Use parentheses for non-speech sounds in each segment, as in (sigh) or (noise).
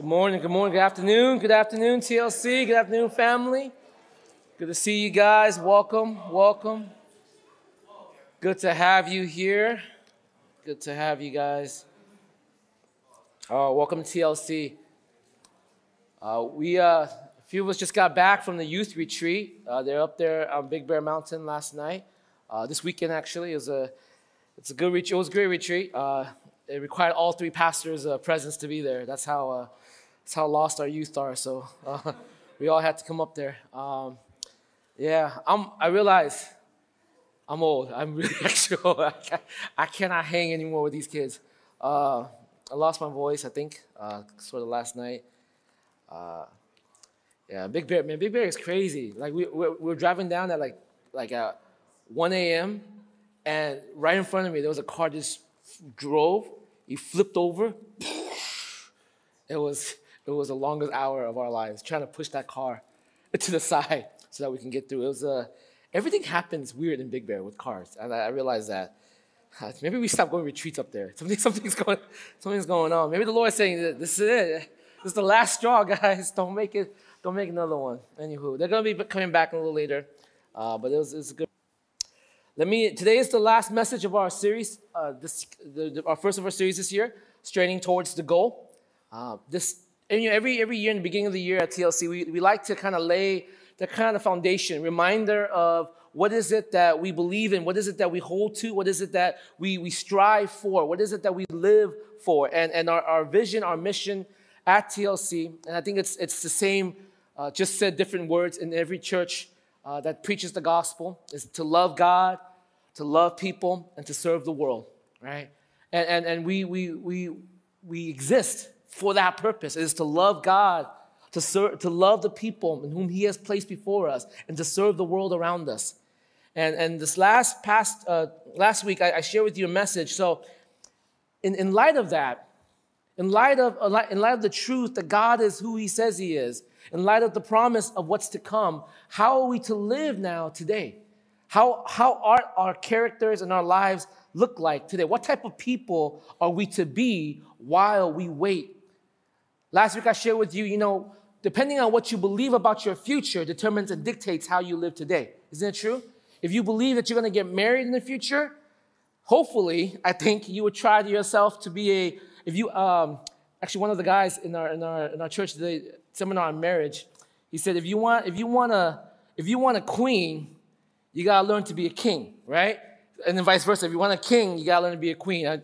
Good morning, good morning, good afternoon, good afternoon, TLC, good afternoon, family. Good to see you guys. Welcome, welcome. Good to have you here. Good to have you guys. Uh, welcome to TLC. Uh, we, uh, a few of us just got back from the youth retreat. Uh, they're up there on Big Bear Mountain last night. Uh, this weekend, actually, is a it's a good retreat. It was a great retreat. It required all three pastors' presence to be there. That's how that's how lost our youth are. So uh, (laughs) we all had to come up there. Um, yeah, I'm, I realize I'm old. I'm (laughs) really old. I, can't, I cannot hang anymore with these kids. Uh, I lost my voice, I think, uh, sort of last night. Uh, yeah, Big Bear, man, Big Bear is crazy. Like we, we're, we're driving down at like, like at 1 a.m. and right in front of me there was a car just drove. He flipped over. (laughs) It was it was the longest hour of our lives trying to push that car (laughs) to the side so that we can get through. It was uh, everything happens weird in Big Bear with cars, and I, I realized that. (sighs) Maybe we stop going retreats up there. (laughs) Something, something's going, something's going on. Maybe the Lord is saying, "This is it. This is the last straw, (laughs) guys. Don't make it. Don't make another one." Anywho, they're gonna be coming back a little later, uh, but it was, it was good. Let me. Today is the last message of our series. Uh, this, the, the, our first of our series this year, straining towards the goal. Uh, this and you know, every, every year in the beginning of the year at TLC, we, we like to kind of lay the kind of foundation, reminder of what is it that we believe in, what is it that we hold to, what is it that we, we strive for, what is it that we live for, and, and our, our vision, our mission at TLC. And I think it's, it's the same, uh, just said different words in every church uh, that preaches the gospel, is to love God, to love people, and to serve the world, right? And, and, and we, we, we, we exist for that purpose. It is to love God, to, serve, to love the people in whom He has placed before us, and to serve the world around us. And, and this last past uh, last week, I, I shared with you a message. So, in, in light of that, in light of in light of the truth that God is who He says He is, in light of the promise of what's to come, how are we to live now today? How how are our characters and our lives look like today? What type of people are we to be while we wait Last week I shared with you, you know, depending on what you believe about your future determines and dictates how you live today. Isn't it true? If you believe that you're going to get married in the future, hopefully, I think you would try to yourself to be a, if you, um, actually one of the guys in our, in our, in our church, the seminar on marriage, he said, if you want, if you want a, if you want a queen, you got to learn to be a king, right? And then vice versa. If you want a king, you got to learn to be a queen. I,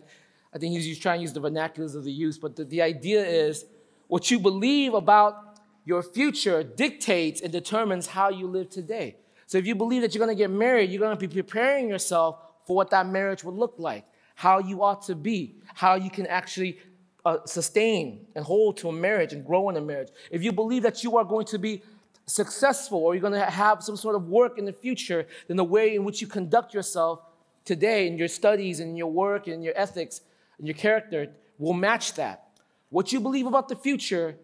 I think he's, he's trying to use the vernaculars of the youth, but the, the idea is what you believe about your future dictates and determines how you live today. So if you believe that you're going to get married, you're going to be preparing yourself for what that marriage would look like, how you ought to be, how you can actually uh, sustain and hold to a marriage and grow in a marriage. If you believe that you are going to be successful or you're going to have some sort of work in the future, then the way in which you conduct yourself today in your studies and your work and your ethics and your character will match that. What you believe about the future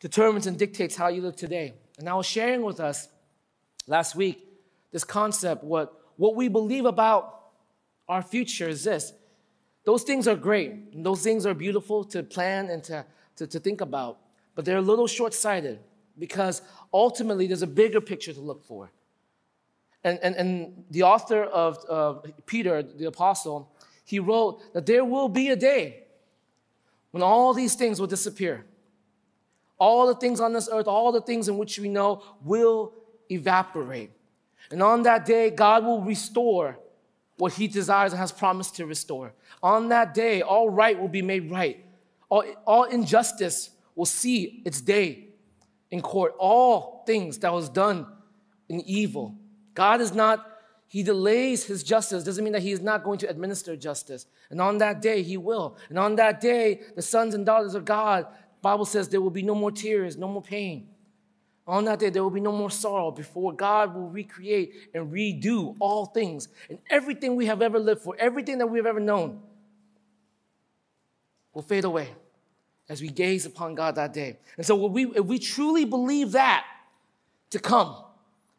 determines and dictates how you live today. And I was sharing with us last week this concept what, what we believe about our future is this. Those things are great. Those things are beautiful to plan and to, to, to think about, but they're a little short sighted because ultimately there's a bigger picture to look for. And, and, and the author of uh, Peter, the apostle, he wrote that there will be a day when all these things will disappear. All the things on this earth, all the things in which we know will evaporate. And on that day, God will restore what He desires and has promised to restore. On that day, all right will be made right. All, all injustice will see its day in court. All things that was done in evil. God is not he delays his justice doesn't mean that he is not going to administer justice. And on that day, he will. And on that day, the sons and daughters of God, Bible says there will be no more tears, no more pain. On that day, there will be no more sorrow before God will recreate and redo all things. And everything we have ever lived for, everything that we have ever known, will fade away as we gaze upon God that day. And so, we, if we truly believe that to come,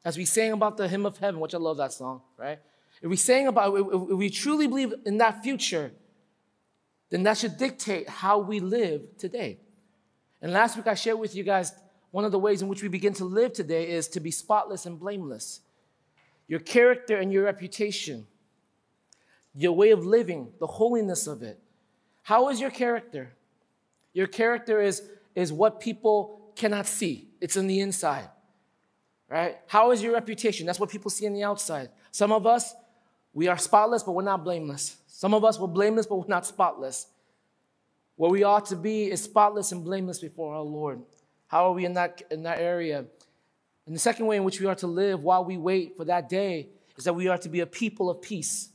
as we sang about the hymn of heaven, which I love that song, right? If we sang about, if we truly believe in that future, then that should dictate how we live today. And last week I shared with you guys one of the ways in which we begin to live today is to be spotless and blameless. Your character and your reputation, your way of living, the holiness of it. How is your character? Your character is, is what people cannot see, it's in the inside. Right? How is your reputation? That's what people see on the outside. Some of us, we are spotless, but we're not blameless. Some of us, we're blameless, but we're not spotless. Where we ought to be is spotless and blameless before our Lord. How are we in that, in that area? And the second way in which we are to live while we wait for that day is that we are to be a people of peace,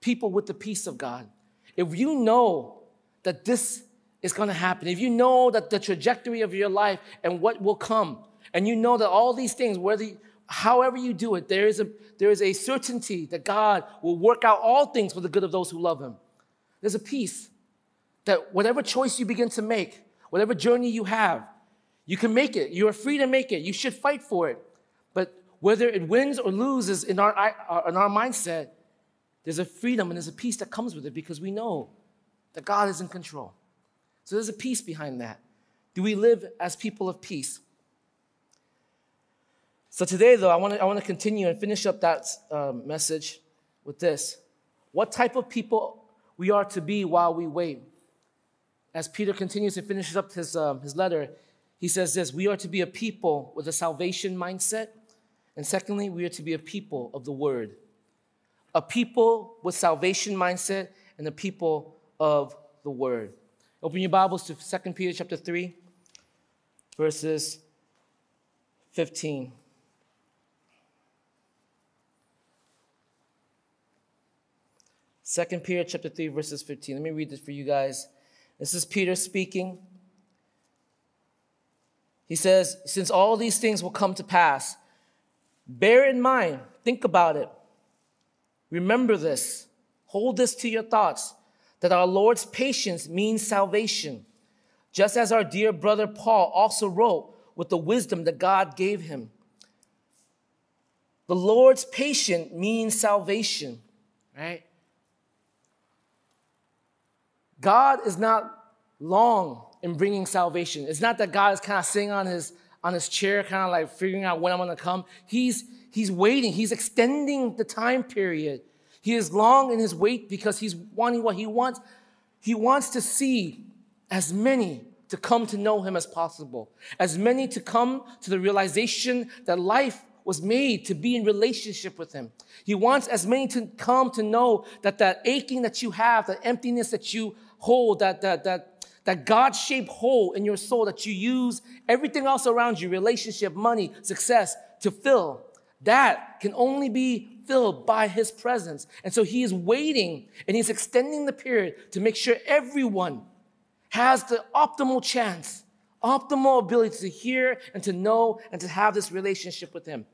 people with the peace of God. If you know that this is going to happen, if you know that the trajectory of your life and what will come, and you know that all these things, whether however you do it, there is a there is a certainty that God will work out all things for the good of those who love Him. There's a peace that whatever choice you begin to make, whatever journey you have, you can make it. You are free to make it. You should fight for it. But whether it wins or loses in our, uh, in our mindset, there's a freedom and there's a peace that comes with it because we know that God is in control. So there's a peace behind that. Do we live as people of peace? So today, though, I want to I want to continue and finish up that um, message with this: What type of people we are to be while we wait? As Peter continues and finishes up his um, his letter, he says this: We are to be a people with a salvation mindset, and secondly, we are to be a people of the Word, a people with salvation mindset, and a people of the Word. Open your Bibles to 2 Peter chapter 3, verses 15. 2 Peter chapter 3, verses 15. Let me read this for you guys. This is Peter speaking. He says, Since all these things will come to pass, bear in mind, think about it. Remember this, hold this to your thoughts, that our Lord's patience means salvation, just as our dear brother Paul also wrote with the wisdom that God gave him. The Lord's patience means salvation, right? God is not long in bringing salvation. It's not that God is kind of sitting on his on his chair, kind of like figuring out when I'm going to come. He's he's waiting. He's extending the time period. He is long in his wait because he's wanting what he wants. He wants to see as many to come to know him as possible, as many to come to the realization that life was made to be in relationship with him. He wants as many to come to know that that aching that you have, the emptiness that you hole, that, that, that, that God shaped hole in your soul that you use everything else around you, relationship, money, success, to fill, that can only be filled by His presence. And so He is waiting and He's extending the period to make sure everyone has the optimal chance, optimal ability to hear and to know and to have this relationship with Him.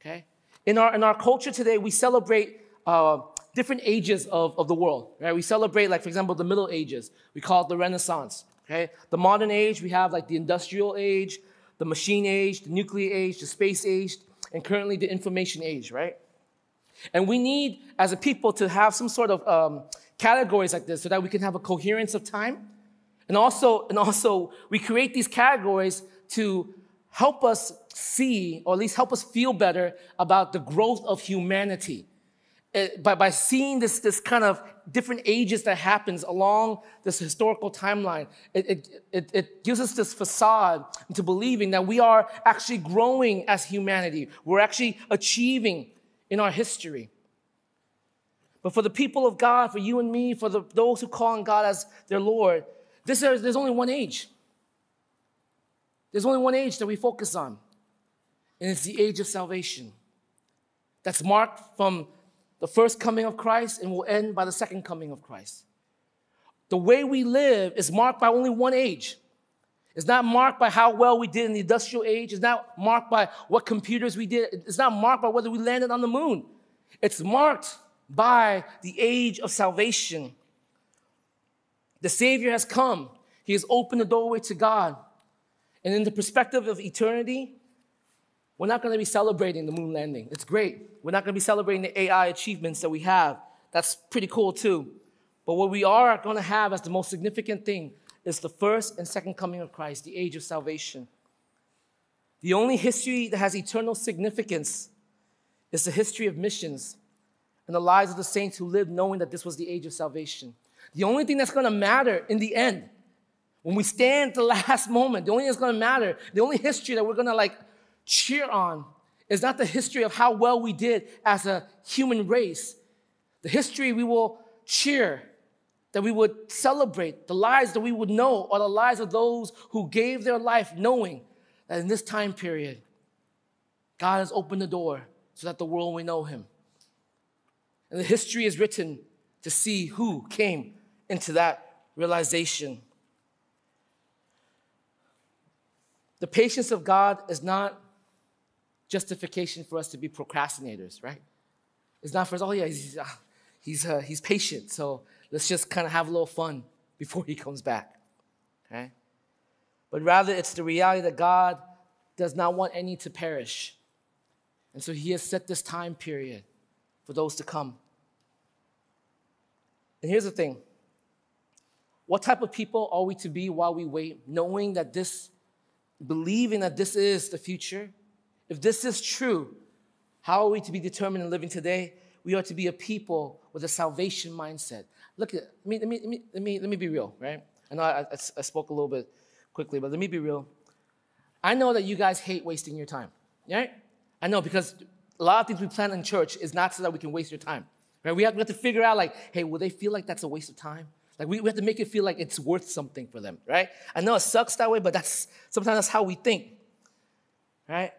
Okay? In our, in our culture today, we celebrate uh, different ages of, of the world, right? We celebrate, like, for example, the Middle Ages. We call it the Renaissance, okay? The modern age, we have like the industrial age, the machine age, the nuclear age, the space age, and currently the information age, right? And we need, as a people, to have some sort of um, categories like this so that we can have a coherence of time. And also, and also, we create these categories to help us see, or at least help us feel better about the growth of humanity it, Eh, by, by seeing this, this kind of different ages that happens along this historical timeline, it, it, it, gives us this facade into believing that we are actually growing as humanity. We're actually achieving in our history. But for the people of God, for you and me, for the, those who call on God as their Lord, this is, there's only one age. There's only one age that we focus on, and it's the age of salvation. That's marked from the first coming of Christ and will end by the second coming of Christ. The way we live is marked by only one age. It's not marked by how well we did in the industrial age. It's not marked by what computers we did. It's not marked by whether we landed on the moon. It's marked by the age of salvation. The Savior has come. He has opened the doorway to God. And in the perspective of eternity, we're not going to be celebrating the moon landing. It's great. We're not going to be celebrating the AI achievements that we have. That's pretty cool too. But what we are going to have as the most significant thing is the first and second coming of Christ, the age of salvation. The only history that has eternal significance is the history of missions and the lives of the saints who lived knowing that this was the age of salvation. The only thing that's gonna matter in the end, when we stand at the (laughs) last moment, the only thing that's gonna matter, the only history that we're gonna like cheer on is not the history of how well we did as a human race. The history we will cheer, that we would celebrate, the lives that we would know are the lives of those who gave their life knowing that in this time period, God has opened the door so that the world may know him. And the history is written to see who came into that realization. The patience of God is not justification for us to be procrastinators, right? It's not for us, oh yeah, he's, uh, he's, uh, he's patient, so let's just kind of have a little fun (laughs) before he comes back, okay? But rather, it's the reality that God does not want any to perish. And so he has set this time period for those to come. And here's the thing what type of people are we to be while we wait, knowing that this, believing that this is the future? If this is true, how are we to be determined in living today? We are to be a people with a salvation mindset. Look at let me, let me, let me, let me be real, right? I know I, I, I spoke a little bit quickly, but let me be real. I know that you guys hate wasting your time, right? I know because a lot of things we plan in church is not so that we can waste your time, right? We have, we have to figure out like, hey, will they feel like that's a waste of time? Like we, we have to make it feel like it's worth something for them, right? I know it sucks that way, but that's sometimes that's how we think, right?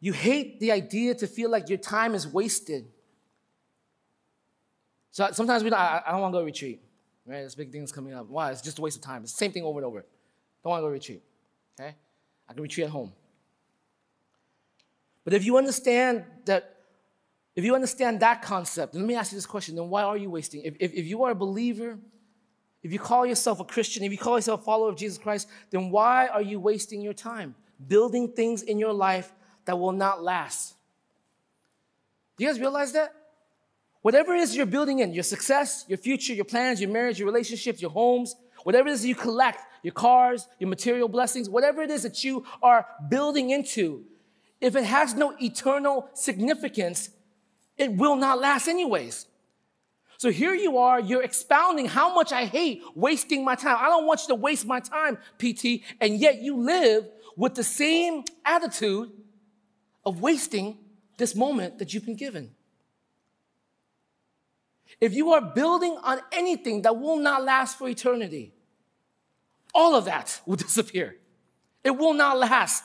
You hate the idea to feel like your time is wasted. So sometimes we don't, I, I don't want to go retreat, right? This big thing's coming up. Why? It's just a waste of time. It's the same thing over and over. Don't want to go retreat, okay? I can retreat at home. But if you understand that, if you understand that concept, let me ask you this question, then why are you wasting? If, if, if you are a believer, if you call yourself a Christian, if you call yourself a follower of Jesus Christ, then why are you wasting your time building things in your life that will not last. Do you guys realize that? Whatever it is you're building in, your success, your future, your plans, your marriage, your relationships, your homes, whatever it is you collect, your cars, your material blessings, whatever it is that you are building into, if it has no eternal significance, it will not last anyways. So here you are, you're expounding how much I hate wasting my time. I don't want you to waste my time, PT, and yet you live with the same attitude of wasting this moment that you've been given. If you are building on anything that will not last for eternity, all of that (laughs) will disappear. It will not last.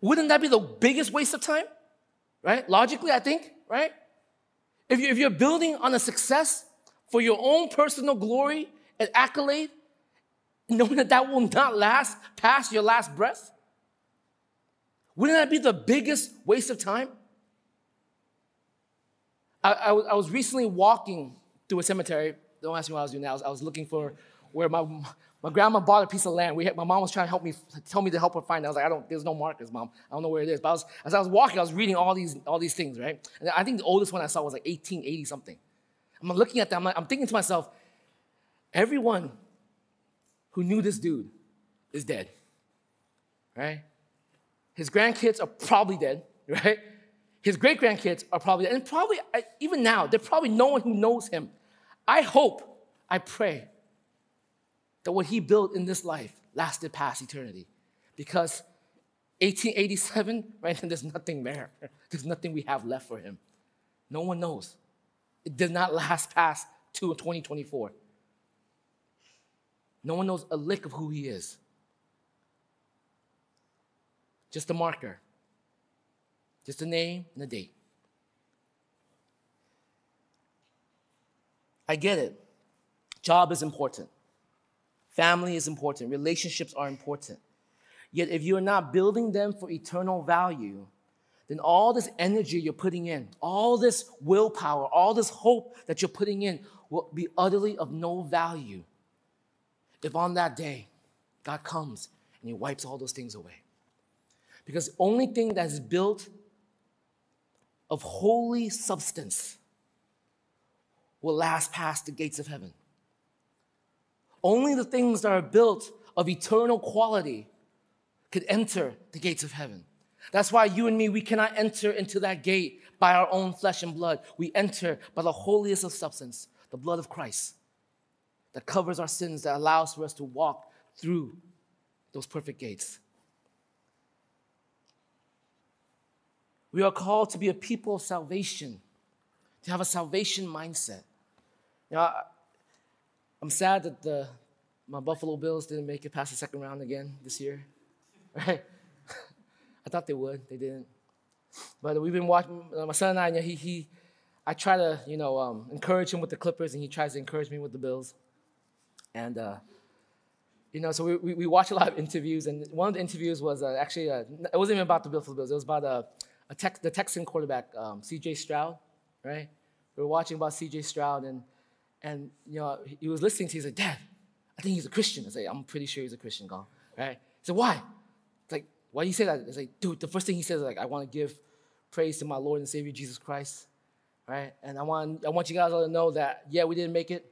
Wouldn't that be the biggest waste of time? Right? Logically, I think, right? If, you, if you're building on a success for your own personal glory and accolade, (laughs) knowing that that will not last past your last breath, wouldn't that be the biggest waste of time? I, I, I was recently walking through a cemetery. Don't ask me what I was doing now. I was, I was looking for where my, my grandma bought a piece of land. We had, my mom was trying to help me, tell me to help her find it. I was like, I don't, there's no markers, mom. I don't know where it is. But I was, as I was walking, I was reading all these, all these things, right? And I think the oldest one I saw was like 1880 something. I'm looking at that, I'm, like, I'm thinking to myself, everyone who knew this dude is dead, right? His grandkids are probably dead, (laughs) right? His great grandkids are probably dead. And probably, even now, there's probably no one who knows him. I hope, I pray that what he built in this life lasted past eternity. Because 1887, (laughs) right, and (laughs) there's nothing there. There's nothing we have left for him. No one knows. It did not last past 2024. No one knows a lick of who he is. Just a marker, just a name and a date. I get it. Job is important. Family is important. Relationships are important. Yet, if you're not building them for eternal value, then all this energy you're putting in, all this willpower, all this hope that you're putting in will be utterly of no value if on that day God comes and He wipes all those things away. Because the only thing that is built of holy substance will last past the gates of heaven. Only the things that are built of eternal quality could enter the gates of heaven. That's why you and me, we cannot enter into that gate by our own flesh and blood. We enter by the holiest of substance, the blood of Christ, that covers our sins, that allows for us to walk through those perfect gates. We are called to be a people of salvation, to have a salvation mindset. You I, am sad that the, my Buffalo Bills didn't make it past the second round again this year, (laughs) right? (laughs) I thought they would, they didn't. But we've been watching, uh, my son and I, he, he, I try to, you know, um, encourage him with the Clippers, and he tries to encourage me with the Bills. And, uh, you know, so we, we, we, watch a lot of (laughs) interviews, and one of the interviews was uh, actually, uh, it wasn't even about the Buffalo Bills, it was about uh, The Texan quarterback, um, C.J. Stroud, right? We were watching about C.J. Stroud, and, and, you know, he was listening to, he's like, Dad, I think he's a Christian. I say, I'm pretty sure he's a Christian, God, right? He said, why? It's like, why do you say that? It's like, dude, the first thing he says is like, I want to give praise to my Lord and Savior Jesus Christ, right? And I want, I want you guys all to know that, yeah, we didn't make it,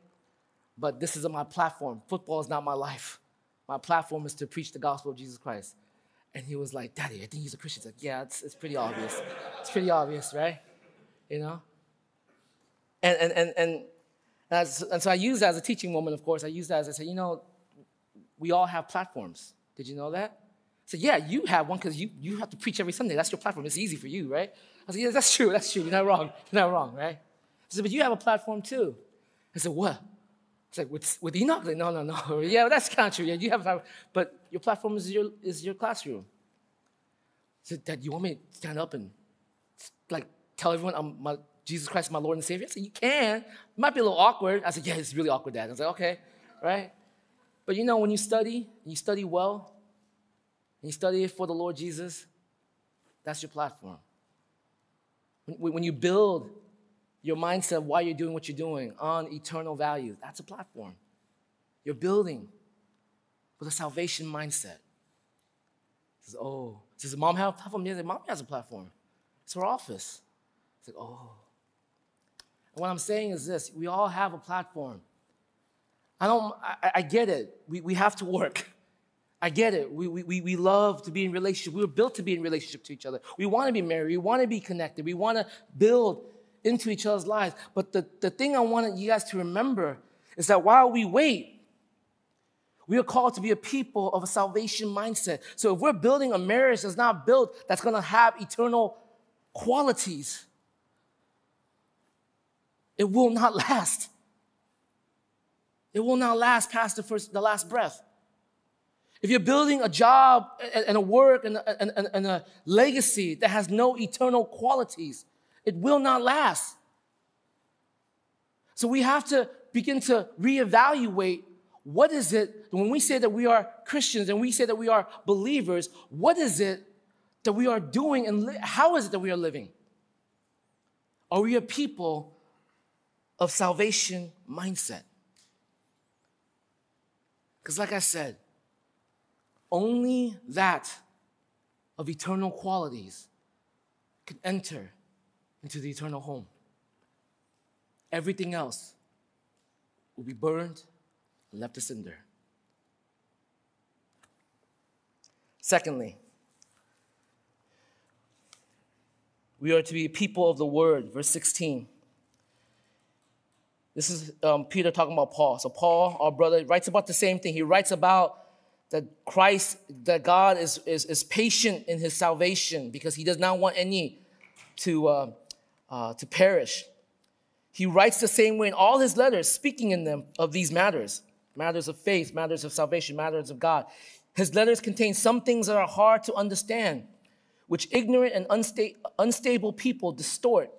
but this is my platform. Football is not my life. My platform is to preach the gospel of Jesus Christ. And he was like, Daddy, I think he's a Christian. He's like, yeah, it's, it's pretty obvious. It's pretty obvious, right? You know? And, and, and, and, as, and so I use that as a teaching moment, of course. I use that as I say, you know, we all have platforms. Did you know that? said, yeah, you have one because you, you have to preach every Sunday. That's your platform. It's easy for you, right? I said, yeah, that's true. That's true. You're not wrong. You're not wrong, right? I said, but you have a platform too. I said, what? It's like, with, with Enoch? Like, no, no, no. (laughs) yeah, that's kind of true. Yeah, you have platform. But your platform is your, is your classroom. Said, Dad, you want me to stand up and like tell everyone I'm my, Jesus Christ, my Lord and Savior? I said, you can. It might be a little awkward. I said, yeah, it's really awkward, Dad. I was like, okay, right? But you know, when you study, you study well, and you study for the Lord Jesus, that's your platform. When you build your mindset why you're doing what you're doing on eternal values, that's a platform. You're building with a salvation mindset. Says, oh, does mom have a platform? Yeah, mom has a platform. It's her office. It's like, oh. And what I'm saying is this we all have a platform. I don't, I, I get it. We, we have to work. I get it. We, we, we love to be in relationship. We were built to be in relationship to each other. We want to be married. We want to be connected. We want to build into each other's lives. But the, the thing I wanted you guys to remember is that while we wait, we are called to be a people of a salvation mindset. So if we're building a marriage that's not built, that's to have eternal qualities, it will not (laughs) last. It will not last past the first, the last breath. If you're building a job and a work and a, and, and a legacy that has no eternal qualities, it will not last. So we have to begin to reevaluate what is it when we say that we are Christians and we say that we are believers, what is it that we are doing and li- how is it that we are living? Are we a people of salvation mindset? Because, like I said, only that of eternal qualities can enter into the eternal home. Everything else will be burned and left a cinder. Secondly, we are to be people of the word, verse 16. This is um, Peter talking about Paul. So, Paul, our brother, writes about the same thing. He writes about that Christ, that God is, is, is patient in his salvation because he does not want any to, uh, uh, to perish. He writes the same way in all his letters, speaking in them of these matters matters of faith, matters of salvation, matters of God. His letters contain some things that are hard to understand, which ignorant and unsta- unstable people distort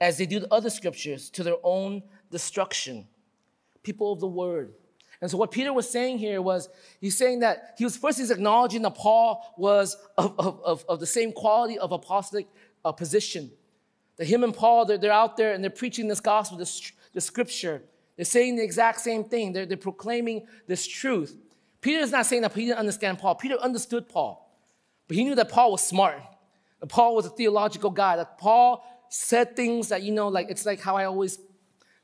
as they do the other scriptures to their own destruction. People of the word, and so what Peter was saying here was, he's saying that he was first he's acknowledging that Paul was of, of, of the same quality of apostolic uh, position. That him and Paul, they're, they're out there and they're preaching this gospel, this, the scripture. They're saying the exact same thing. They're, they're proclaiming this truth. Peter is not saying that he didn't understand Paul. Peter understood Paul. But he knew that Paul was smart. That Paul was a theological guy. That Paul said things that, you know, like it's like how I always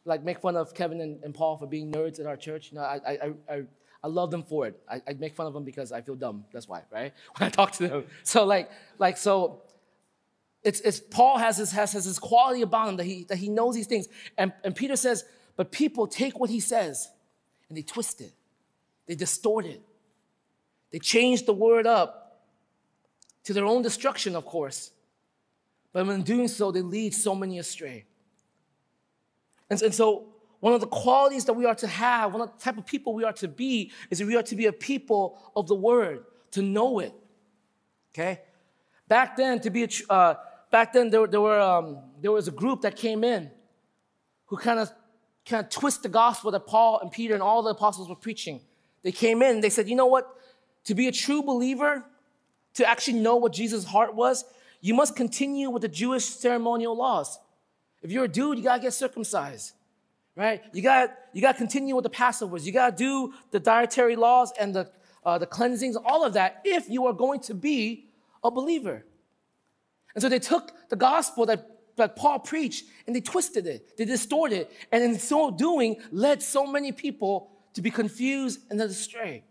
like make fun of Kevin and, and Paul for being nerds at our church. You know, I, I, I, I love them for it. I, I make fun of them because I feel dumb. That's why, right? (laughs) When I talk to them. So like, like so it's, it's Paul has this, has, has quality about him that he, that he knows these things. And, and Peter says, but people take what he says and they twist it. They distort it. They change the word up to their own destruction, of course. But in doing so, they lead so many astray. And, and so, one of the qualities that we are to have, one of the type of people we are to be, is that we are to be a people of the word, to know it. Okay? Back then, to be a, uh, back then there, there, were, um, there was a group that came in who kind of kind of twist the gospel that Paul and Peter and all the apostles were preaching. They came in, they said, you know what? To be a true believer, to actually know what Jesus' heart was, you must continue with the Jewish ceremonial laws. If you're a dude, you gotta get circumcised, right? You gotta, you gotta continue with the Passovers. You gotta do the dietary laws and the, uh, the cleansings, all of that, if you are going to be a believer. And so they took the gospel that, that Paul preached and they twisted it, they distorted it, and in so doing, led so many people to be confused and led astray.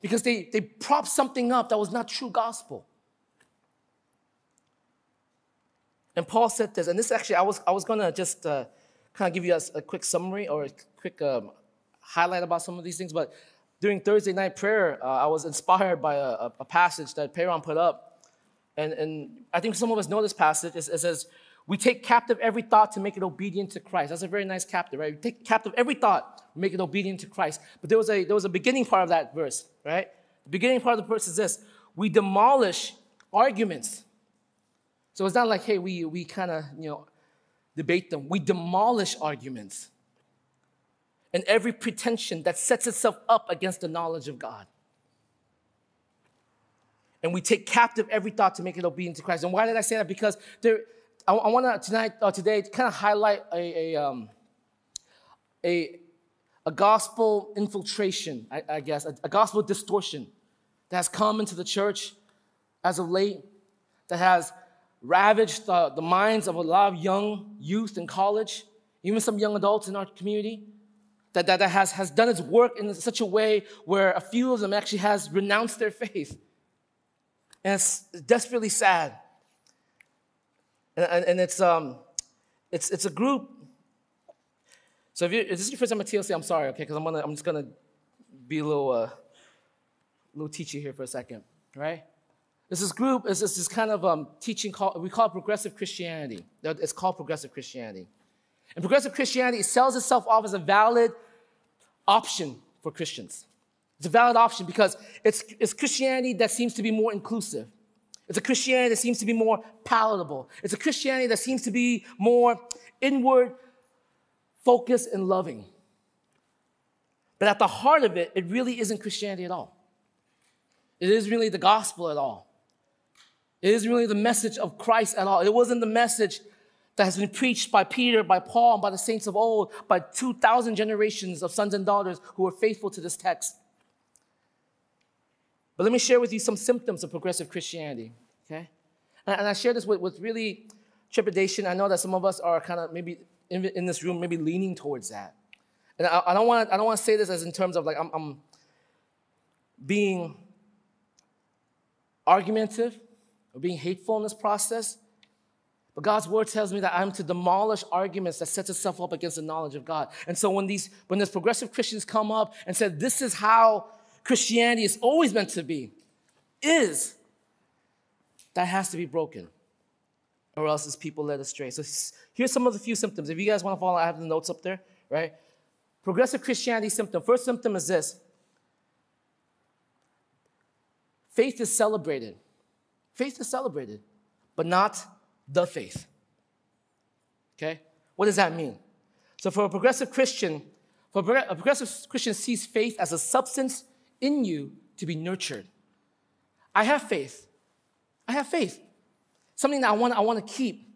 Because they, they propped something up that was not true gospel. And Paul said this, and this actually, I was, I was gonna just uh, kind of give you a, a, quick summary or a quick um, highlight about some of these things, but during Thursday night prayer, uh, I was inspired by a, a passage that Peyron put up. And, and I think some of us know this passage. It, it says, We take captive every thought to make it obedient to Christ. That's a very nice captive, right? We take captive every thought, make it obedient to Christ. But there was, a, there was a beginning part of that verse, right? The beginning part of the verse is this We demolish arguments so it's not like, hey, we, we kind of, you know, debate them. We demolish arguments and every pretension that sets itself up against the knowledge of God. And we take captive every thought to make it obedient to Christ. And why did I say that? Because there, I, I want to tonight, uh, today, kind of highlight a, a, um, a, a gospel infiltration, I, I guess, a, a gospel distortion that has come into the church as of late, that has ravaged the, the minds of a lot of young youth in college, even some young adults in our community. That, that, that has, has done its work in such a way where a few of them actually has renounced their (laughs) faith. And it's desperately sad. And, and, and it's, um, it's, it's a group. So if, you if this is your first time at TLC, I'm sorry, okay? Because I'm, gonna, I'm just going to be a little, uh, little teachy here for a second, right? There's this group, is this, this kind of um, teaching called, we call it progressive Christianity. It's called progressive Christianity. And progressive Christianity sells itself off as a valid option for Christians. It's a valid option because it's, it's Christianity that seems to be more inclusive. It's a Christianity that seems to be more palatable. It's a Christianity that seems to be more inward focused and loving. But at the heart of it, it really isn't Christianity at all. It isn't really the gospel at all. It isn't really the message of Christ at all. It wasn't the message that has been preached by Peter, by Paul, and by the saints of old, by 2,000 generations of sons and daughters who were faithful to this text. But let me share with you some symptoms of progressive Christianity, okay? And, I share this with, with really trepidation. I know that some of us are kind of maybe in, in this room, maybe leaning towards that. And I, I don't want I don't want to say this as in terms of like I'm, I'm being argumentative or being hateful in this process. But God's word tells me that I'm to demolish arguments that sets itself up against the knowledge of God. And so when these when these progressive Christians come up and said this is how Christianity is always meant to be, is that has to be broken. Or else it's people led astray. So here's some of the few symptoms. If you guys want to follow, I have the notes up there, right? Progressive Christianity symptom. First symptom is this. Faith is celebrated. Faith is celebrated, but not the faith. Okay? What does that mean? So, for a progressive Christian, for a progressive Christian sees faith as a substance in you to be nurtured. I have faith. I have faith. Something that I want, I want to keep.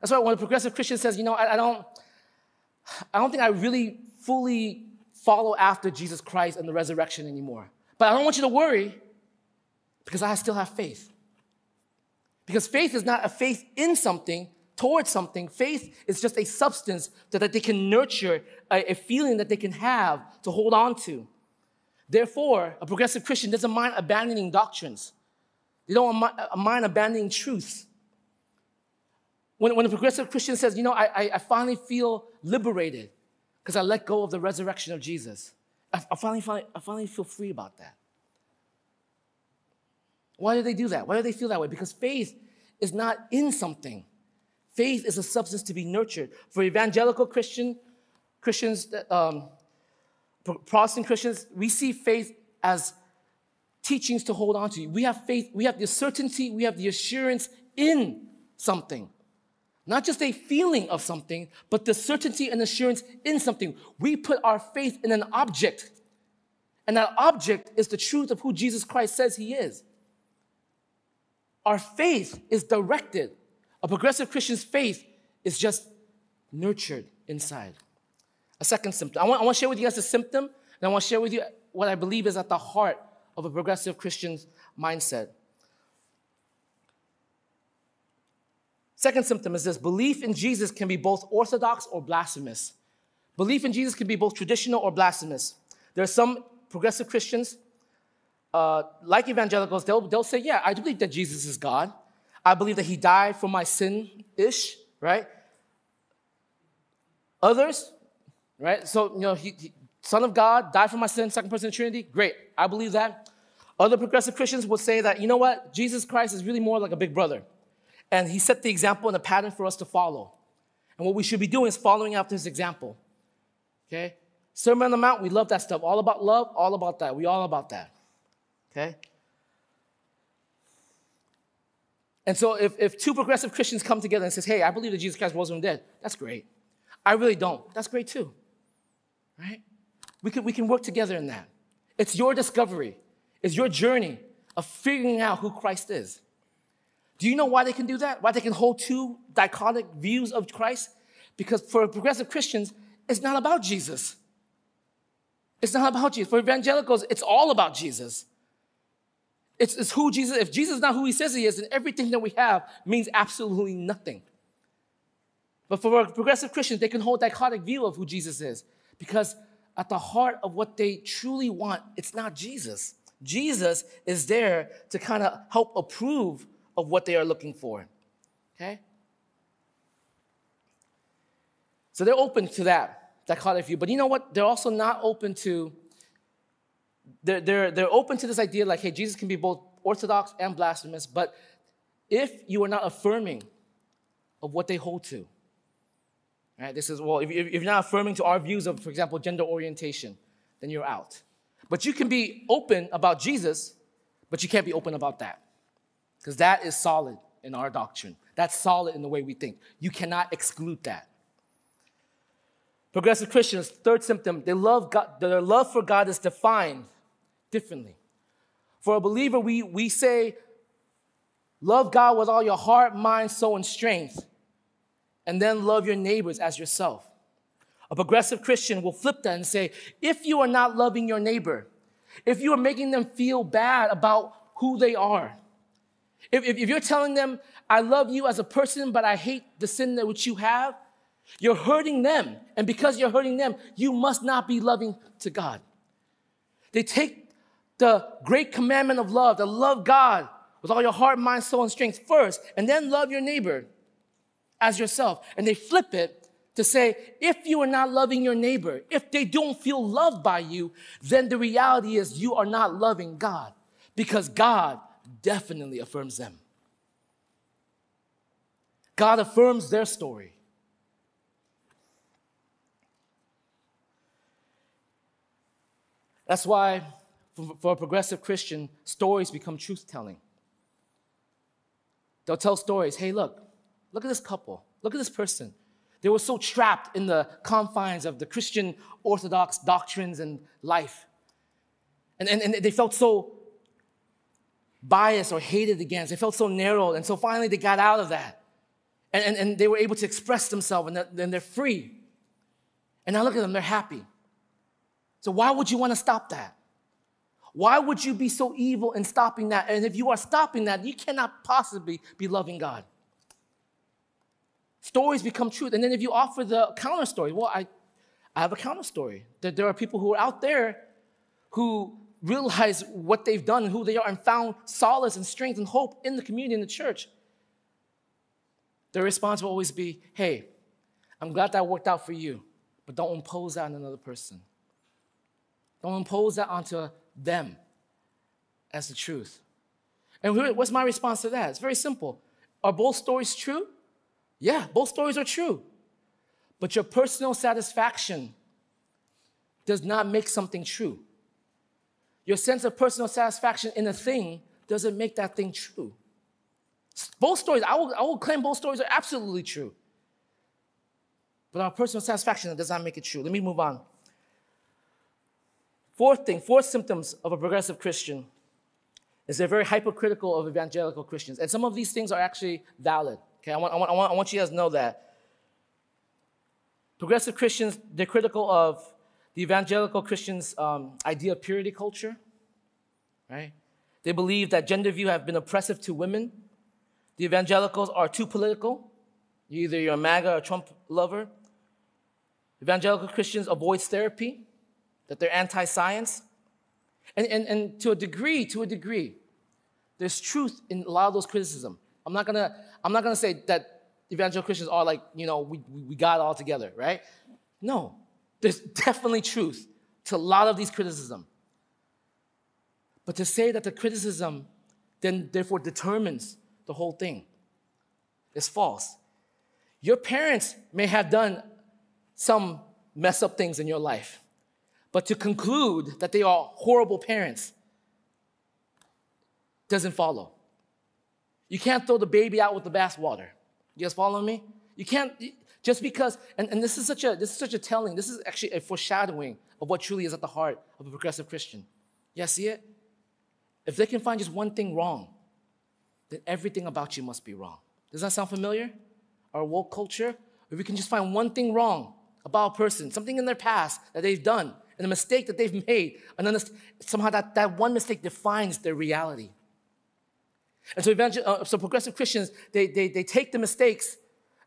That's why when a progressive Christian says, you know, I, I don't, I don't think I really fully follow after Jesus Christ and the resurrection anymore. But I don't want you to worry because I still have faith. Because faith is not a faith in something, towards something. Faith is just a substance that they can nurture, a, a feeling that they can have to hold on to. Therefore, a progressive Christian doesn't mind abandoning doctrines. They don't mind abandoning truths. When, when a progressive Christian says, you know, I, I finally feel liberated because I let go of the resurrection of Jesus, I, I, finally, finally, I finally feel free about that. Why do they do that? Why do they feel that way? Because faith is not in something. Faith is a substance to be nurtured. For evangelical Christian, Christians, um, Protestant Christians, we see faith as teachings to hold on to. We have faith, we have the certainty, we have the assurance in something. Not just a feeling of something, but the certainty and assurance in something. We put our faith in an object, and that object is the truth of who Jesus Christ says he is. Our faith is directed. A progressive Christian's faith is just nurtured inside. A second symptom. I want, I want to share with you guys a symptom, and I want to share with you what I believe is at the heart of a progressive Christian's mindset. Second symptom is this belief in Jesus can be both orthodox or blasphemous. Belief in Jesus can be both traditional or blasphemous. There are some progressive Christians, uh, like evangelicals, they'll, they'll say, Yeah, I do believe that Jesus is God. I believe that he died for my sin ish, right? Others, right? So, you know, he, he, Son of God, died for my sin, second person of Trinity. Great, I believe that. Other progressive Christians will say that, you know what, Jesus Christ is really more like a big brother. And he set the example and the pattern for us to follow. And what we should be doing is following after his example. Okay? Sermon on the Mount, we love that stuff. All about love, all about that. We all about that. Okay? And so if, if two progressive Christians come together and says, hey, I believe that Jesus Christ rose from dead, that's great. I really don't. That's great too. Right? We can, we can work together in that. It's your discovery. It's your journey of figuring out who Christ is. Do you know why they can do that? Why they can hold two dichotic views of Christ? Because for progressive Christians, it's not about Jesus. It's not about Jesus. For evangelicals, it's all about Jesus. It's, it's who Jesus, if Jesus is not who he says he is, then everything that we have means absolutely nothing. But for progressive Christians, they can hold dichotic view of who Jesus is because at the heart of what they truly want, it's not Jesus. Jesus is there to kind of help approve of what they are looking for. Okay? So they're open to that dichotic view. But you know what? They're also not open to, they're, they're, they're open to this idea like, hey, Jesus can be both orthodox and blasphemous, but if you are not affirming of what they hold to, right? This is, well, if, if you're not affirming to our views of, for example, gender orientation, then you're out. But you can be open about Jesus, but you can't be open about that because that is solid in our doctrine. That's solid in the way we think. You cannot exclude that. Progressive Christians, third symptom, they love God, their love for God is defined differently. For a believer, we, we say, love God with all your heart, mind, soul, and strength, and then love your neighbors as yourself. A progressive Christian will flip that and say, if you are not loving your neighbor, if you are making them feel bad about who they are, if, if, if, you're telling them, I love you as a person, but I hate the sin that which you have, you're hurting them. And because you're hurting them, you must not be loving to God. They take the great commandment of love, to love God with all your heart, mind, soul, and strength first, and then love your neighbor as yourself. And they flip it to say, if you are not loving your neighbor, if they don't feel loved by you, then the reality is you are not loving God because God definitely affirms them. God affirms their story. That's why, for a progressive Christian, stories become truth telling. They'll tell stories hey, look, look at this couple, look at this person. They were so trapped in the confines of the Christian Orthodox doctrines and life. And, and, and they felt so biased or hated against. They felt so narrow. And so finally they got out of that. And, and, and they were able to express themselves and and they're free. And now look at them, they're happy. So why would you want to stop that? Why would you be so evil in stopping that? And if you are stopping that, you cannot possibly be loving God. Stories become truth. And then if you offer the counter story, well, I, I have a counter story. That there are people who are out there who realize what they've done and who they are and found solace and strength and hope in the community, in the church. Their response will always be, hey, I'm glad that worked out for you, but don't impose that on another person. Don't impose that onto them as the truth. And what's my response to that? It's very simple. Are both stories true? Yeah, both stories are true. But your personal satisfaction does not make something true. Your sense of personal satisfaction in a thing doesn't make that thing true. Both stories, I will, I will claim both stories are absolutely true. But our personal satisfaction does not make it true. Let me move on. Fourth thing, fourth symptoms of a progressive Christian is they're very hypercritical of evangelical Christians. And some of these things are actually valid. Okay, I want, I want, I want, I want you guys to know that. Progressive Christians, they're critical of the evangelical Christians' um, idea of purity culture, right? They believe that gender view have been oppressive to women. The evangelicals are too political. Either you're a MAGA or Trump lover. Evangelical Christians avoid therapy, that they're anti-science. And, and, and to a degree, to a degree, there's truth in a lot of those criticism. I'm not gonna, I'm not gonna say that evangelical Christians are like, you know, we, we got it all together, right? No, there's definitely truth to a lot of these criticism. But to say that the criticism then therefore determines the whole thing is false. Your parents may have done some mess up things in your life. But to conclude that they are horrible parents doesn't follow. You can't throw the baby out with the bathwater. You guys follow me? You can't just because, and, and this is such a this is such a telling, this is actually a foreshadowing of what truly is at the heart of a progressive Christian. Yeah, see it? If they can find just one thing wrong, then everything about you must be wrong. Does that sound familiar? Our woke culture? If we can just find one thing wrong about a person, something in their past that they've done, and a mistake that they've (laughs) made, and somehow that, that one mistake defines their reality. And so, evangel- uh, so progressive Christians, they, they, they take the mistakes,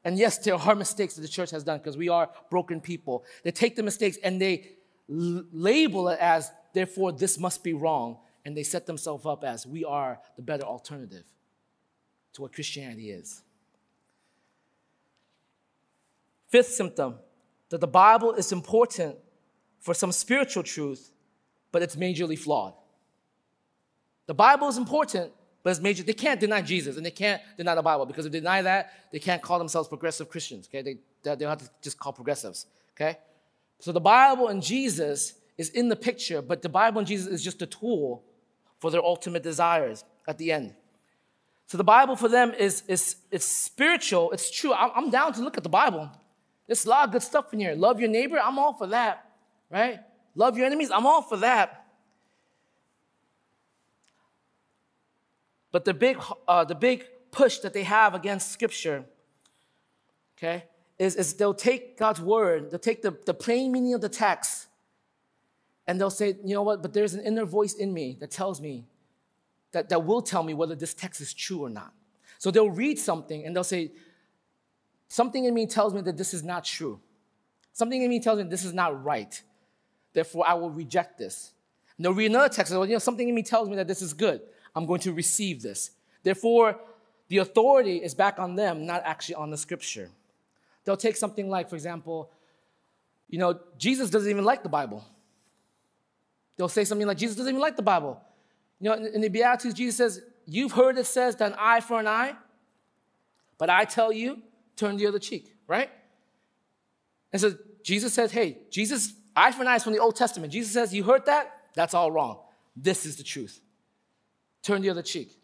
and yes, there are mistakes that the church has done because we are broken people. They take the mistakes and they l- label it as, therefore, this must be wrong, and they set themselves up as, we are the better alternative to what Christianity is. Fifth symptom that the Bible is important for some spiritual truth, but it's majorly flawed. The Bible is important, but it's major. They can't deny Jesus and they can't deny the Bible because if they deny that, they can't call themselves progressive Christians. Okay, they they have to just call progressives. Okay, so the Bible and Jesus is in the picture, but the Bible and Jesus is just a tool for their ultimate desires at the end. So the Bible for them is is it's spiritual. It's true. I'm down to look at the Bible. There's a lot of good stuff in here. Love your neighbor. I'm all for that right? Love your enemies. I'm all for that. But the big, uh, the big push that they have against Scripture, okay, is, is they'll take God's word, they'll take the, the plain meaning of the text, and they'll say, you know what, but there's an inner voice in me that tells me, that, that will tell me whether this text is true or not. So they'll read something and they'll say, something in me tells me that this is not true. Something in me tells me this is not right. Therefore, I will reject this. And they'll read another text. and well, you know, something in me tells me that this is good. I'm going to receive this. Therefore, the authority is back on them, not actually on the scripture. They'll take something like, for example, you know, Jesus doesn't even like the Bible. They'll say something like, Jesus doesn't even like the Bible. You know, in the Beatitudes, Jesus says, You've heard it says that an eye for an eye, but I tell you, turn the other cheek, right? And so Jesus says, Hey, Jesus Eye for an eye is from the Old Testament. Jesus says, You heard that? That's all wrong. This is the truth. Turn the other cheek.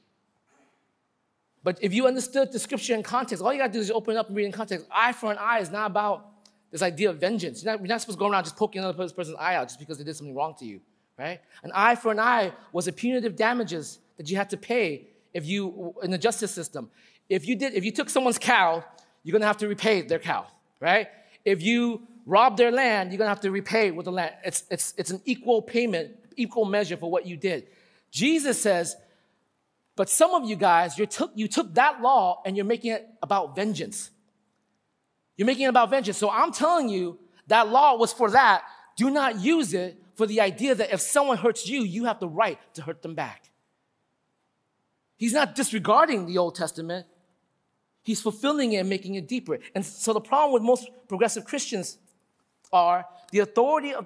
But if you understood the scripture in context, all you gotta do is open it up and read in context. Eye for an eye is not about this idea of vengeance. You're not, you're not supposed to go around just poking another person's eye out just because they did something wrong to you, right? An eye for an eye was a punitive damages that you had to pay if you in the justice system. If you did, if you took someone's cow, you're gonna have to repay their cow, right? If you rob their land, you're gonna have to repay with the land. It's, it's, it's an equal payment, equal measure for what you did. Jesus says, but some of you guys, you took, you took that law and you're making it about vengeance. You're making it about vengeance. So I'm telling you that law was for that. Do not use it for the idea that if someone hurts you, you have the right to hurt them back. He's not disregarding the Old Testament. He's fulfilling it and making it deeper. And so the problem with most progressive Christians are the authority of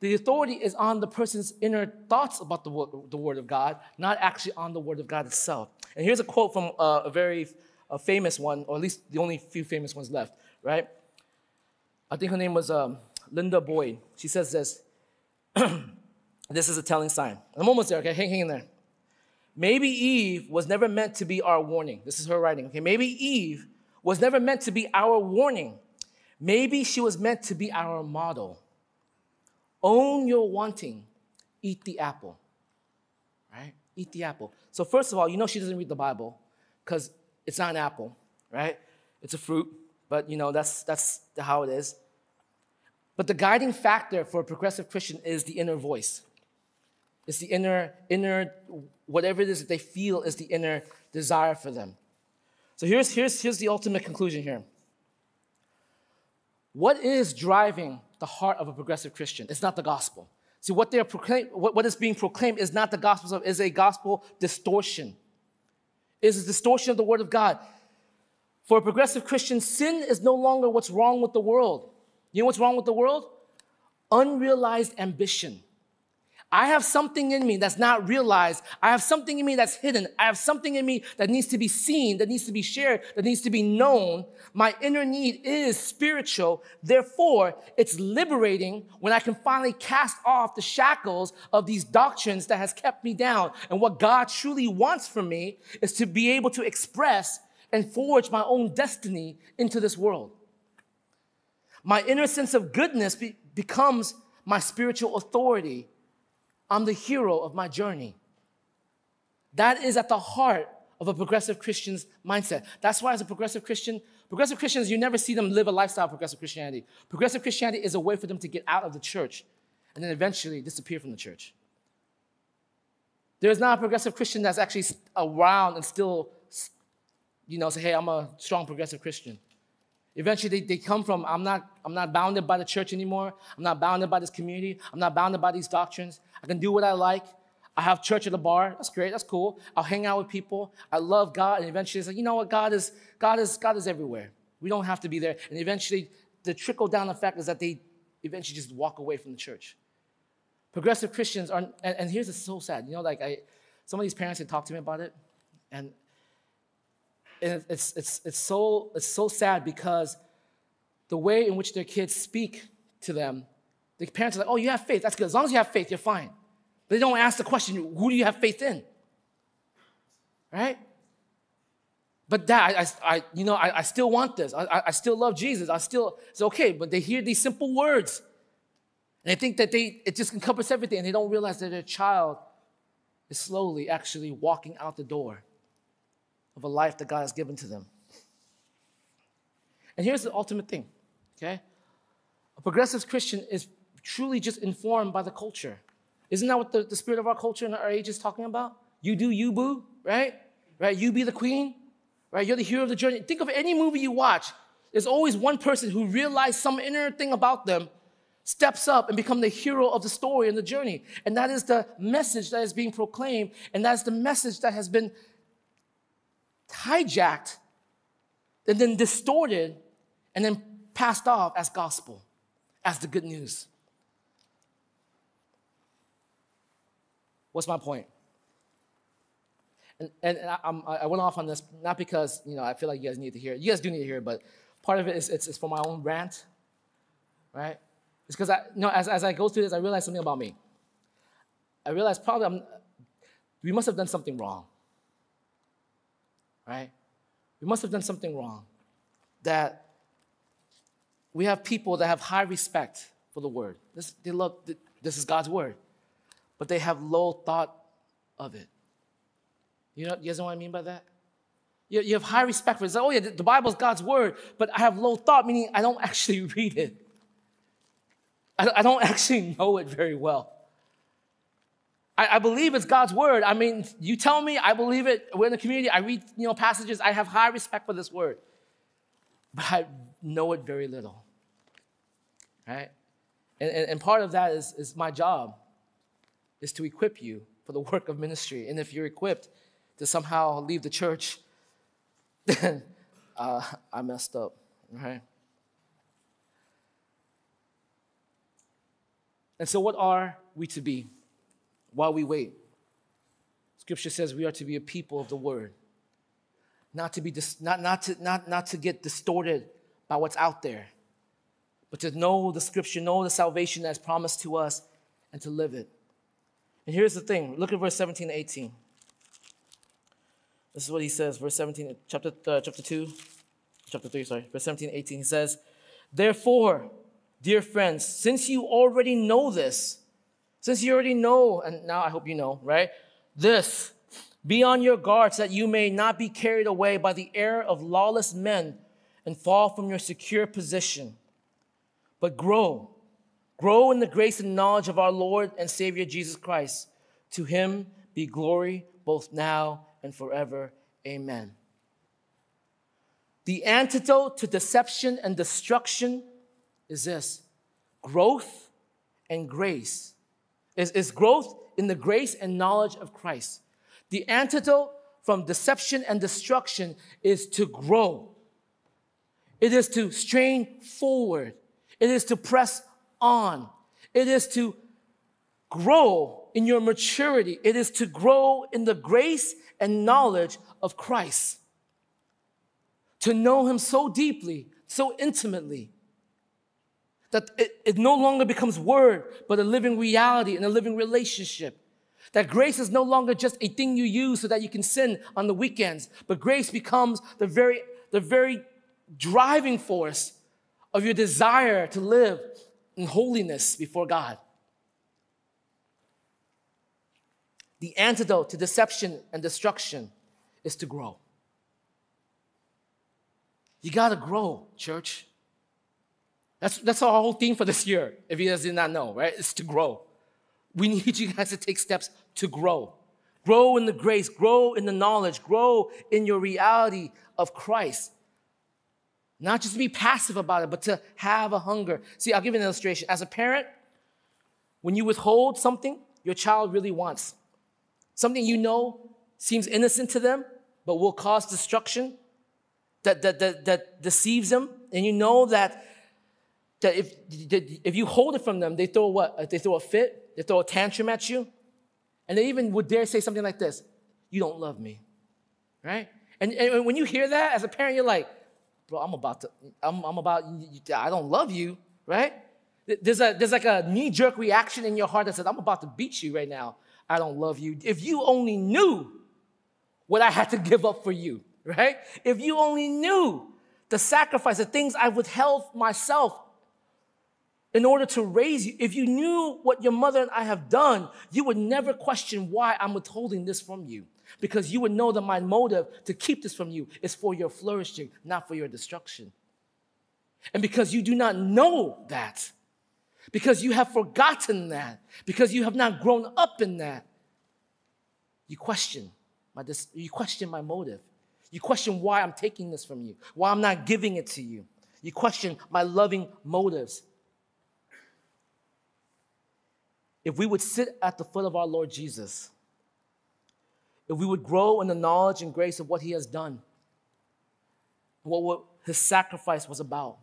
the authority is on the person's inner thoughts about the word, the word of God, not actually on the word of God itself. And here's a quote from uh, a very a famous one, or at least the only few famous ones left, right? I think her name was um, Linda Boyd. She says this. (clears throat) this is a telling sign. I'm almost there, okay? Hang, hang in there. Maybe Eve was never meant to be our warning. This is her writing, okay? Maybe Eve was never meant to be our warning. Maybe she was meant to be our model. Own your wanting, eat the apple. Right? Eat the apple. So, first of all, you know she doesn't read the Bible because it's not an apple, right? It's a fruit, but you know, that's, that's how it is. But the guiding factor for a progressive Christian is the inner voice. It's the inner, inner, whatever it is that they feel is the inner desire for them. So here's, here's, here's the ultimate conclusion here. What is driving the heart of a progressive Christian? It's not the gospel. See, what they're proclaim, what, what is being proclaimed is not the gospel, is a gospel distortion. It is a distortion of the word of God. For a progressive Christian, sin is no longer what's wrong with the world. You know what's wrong with the world? Unrealized ambition. I have something in me that's not realized. I have something in me that's hidden. I have something in me that needs to be seen, that needs to be shared, that needs to be known. My inner need is spiritual. Therefore, it's liberating when I can finally cast off the shackles of these doctrines that has kept me down. And what God truly wants from me is to be able to express and forge my own destiny into this world. My inner sense of goodness be- becomes my spiritual authority. I'm the hero of my journey. That is at the heart of a progressive Christian's mindset. That's why, as a progressive Christian, progressive Christians, you never see them live a lifestyle of progressive Christianity. Progressive Christianity is a way for them to get out of the church and then eventually disappear from the church. There's not a progressive Christian that's actually around and still, you know, say, hey, I'm a strong progressive Christian. Eventually, they, they come from, I'm not, I'm not bounded by the church anymore. I'm not bounded by this community. I'm not bounded by these doctrines. I can do what I like. I have church at the bar. That's great. That's cool. I'll hang out with people. I love God. And eventually, it's like, you know what? God is, God is, God is everywhere. We don't have to be there. And eventually, the trickle down effect is that they eventually just walk away from the church. Progressive Christians are, and, and here's what's so sad. You know, like I, some of these parents had talked to me about it, and and it's, it's, it's, so, it's so sad because the way in which their kids speak to them, the parents are like, oh, you have faith. That's good. As long as you have faith, you're fine. But they don't ask the question, who do you have faith in? Right? But dad, I, I you know, I, I, still want this. I, I still love Jesus. I still, it's okay. But they hear these simple words. And they think that they, it just encompasses everything. And they don't realize that their child is slowly actually walking out the door of a life that God has given to them. And here's the ultimate thing, okay? A progressive Christian is truly just informed by the culture. Isn't that what the, the spirit of our culture and our age is talking about? You do you, boo, right? Right? You be the queen, right? You're the hero of the journey. Think of any movie you watch. There's always one person who realized some inner thing about them, steps up and become the hero of the story and the journey. And that is the message that is being proclaimed, and that's the message that has been hijacked and then distorted and then passed off as gospel, as the good news. What's my point? And, and I, I, went off on this not because you know I feel like you guys need to hear it. You guys do need to hear it, but part of it is it's, it's for my own rant, right? It's because I you know as, as I go through this, I realize something about me. I realize probably I'm, we must have done something wrong right? We must have done something wrong. That we have people that have high respect for the word. This, they love, this is God's word, but they have low thought of it. You know, you guys know what I mean by that? You, you have high respect for it. It's like, oh yeah, the, the Bible is God's word, but I have low thought, meaning I don't actually (laughs) read it. I, I don't actually (laughs) know it very well. I, I, believe it's God's word. I mean, you tell me, I believe it. We're in the community. I read, you know, passages. I have high respect for this word. but I know it very little. Right? And, and, and part of that is, is my job, is to equip you for the work of ministry. And if you're equipped to somehow leave the church, then (laughs) uh, I messed up, right? And so, what are we to be while we wait? Scripture says we are to be a people of the word, not to be dis- not, not, to, not, not to get distorted by what's out there, but to know the scripture, know the salvation that's promised to us, and to live it. And here's the thing look at verse 17 to 18. This is what he says, verse 17, chapter, uh, chapter 2, chapter 3, sorry, verse 17 18. He says, Therefore, dear friends, since you already know this, since you already know, and now I hope you know, right? This, be on your guards that you may not be carried away by the error of lawless men and fall from your secure position, but grow. Grow in the grace and knowledge of our Lord and Savior Jesus Christ. To him be glory both now and forever. Amen. The antidote to deception and destruction is this growth and grace. Is, is growth in the grace and knowledge of Christ. The antidote from deception and destruction is to grow. It is to strain forward. It is to press on. It is to grow in your maturity. It is to grow in the grace and knowledge of Christ. To know Him so deeply, so intimately, that it, it no longer becomes word, but a living reality and a living relationship. That grace is no longer just a thing you use so that you can sin on the weekends, but grace becomes the very, the very driving force of your desire to live in holiness before God. The antidote to deception and destruction is to grow. You gotta grow, church. That's, that's our whole theme for this year, if you guys did not know, right? It's to grow. We need you guys to take steps to grow. Grow in the grace, grow in the knowledge, grow in your reality of Christ. Not just to be passive about it, but to have a hunger. See, I'll give you an illustration. As a parent, when you withhold something your child really wants, something you know seems innocent to them, but will cause destruction, that, that, that, that deceives them, and you know that, that if, if you hold it from them, they throw what? They throw a fit, they throw a tantrum at you, and they even would dare say something like this You don't love me, right? And, and when you hear that as a parent, you're like, Bro, I'm about to, I'm, I'm about, I don't love you, right? There's, a, there's like a knee jerk reaction in your heart that says, I'm about to beat you right now. I don't love you. If you only knew what I had to give up for you, (laughs) right? If you only knew the sacrifice, the things I withheld myself in order to raise you, if you knew what your mother and I have done, you would never question why I'm withholding this from you. Because you would know that my motive to keep this from you is for your flourishing, not for your destruction. And because you do not know that, because you have forgotten that, because you have not grown up in that, you question my, you question my motive. You question why I'm taking this from you, why I'm not giving it to you. You question my loving motives. If we would sit at the foot of our Lord Jesus, if we would grow in the knowledge and grace of what he has done, what, his sacrifice was about,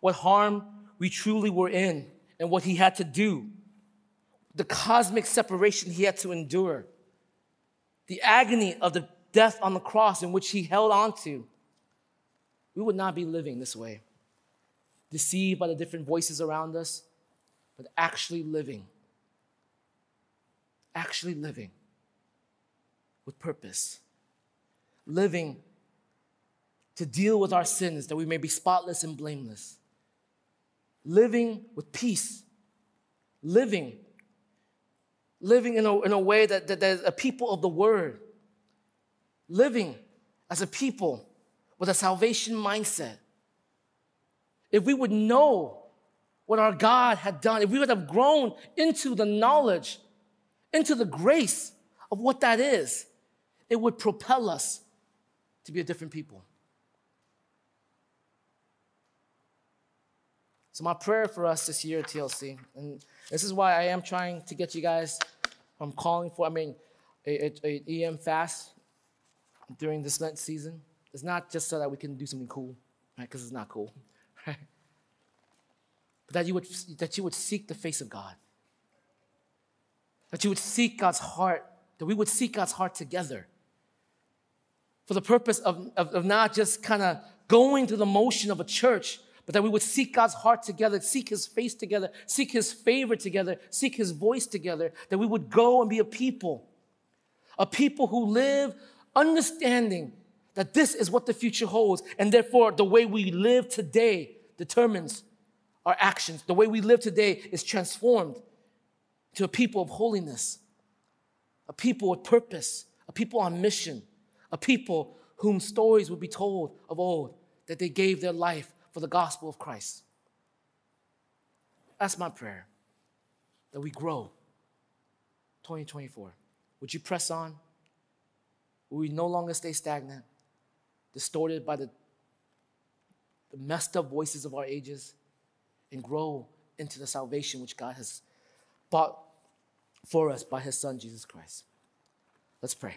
what harm we truly were in, and what he had to do, the cosmic separation he had to endure, the agony of the death on the cross in which he held on to, we would not be living this way, deceived by the different voices around us, but actually living. Actually living with purpose. Living to deal with our sins that we may be spotless and blameless. Living with peace. Living. Living in a, in a way that, that, that a people of the word. Living as a people with a salvation mindset. If we would know what our God had done, if we would have grown into the knowledge, into the grace of what that is, it would propel us to be a different people. So, my prayer for us this year at TLC, and this is why I am trying to get you guys, I'm calling for, I mean, a, a, a EM fast during this Lent season. It's not just so that we can do something cool, right? Because it's not cool, (laughs) right? But that you, would, that you would seek the face of God. That you would seek God's heart, that we would seek God's heart together for the purpose of, of, of not just kind of going through the motion of a church, but that we would seek God's heart together, seek His face together, seek His favor together, seek His voice together, that we would go and be a people, a people who live understanding that this is what the future holds, and therefore the way we live today determines our actions. The way we live today is transformed to a people of holiness, a people with purpose, a people on mission, a people whom stories would be told of old that they gave their life for the gospel of Christ. That's my prayer that we grow 2024. Would you press on? Will we no longer stay stagnant, distorted by the, the messed up voices of our ages, and grow into the salvation which God has bought for us by his Son, Jesus Christ? Let's pray.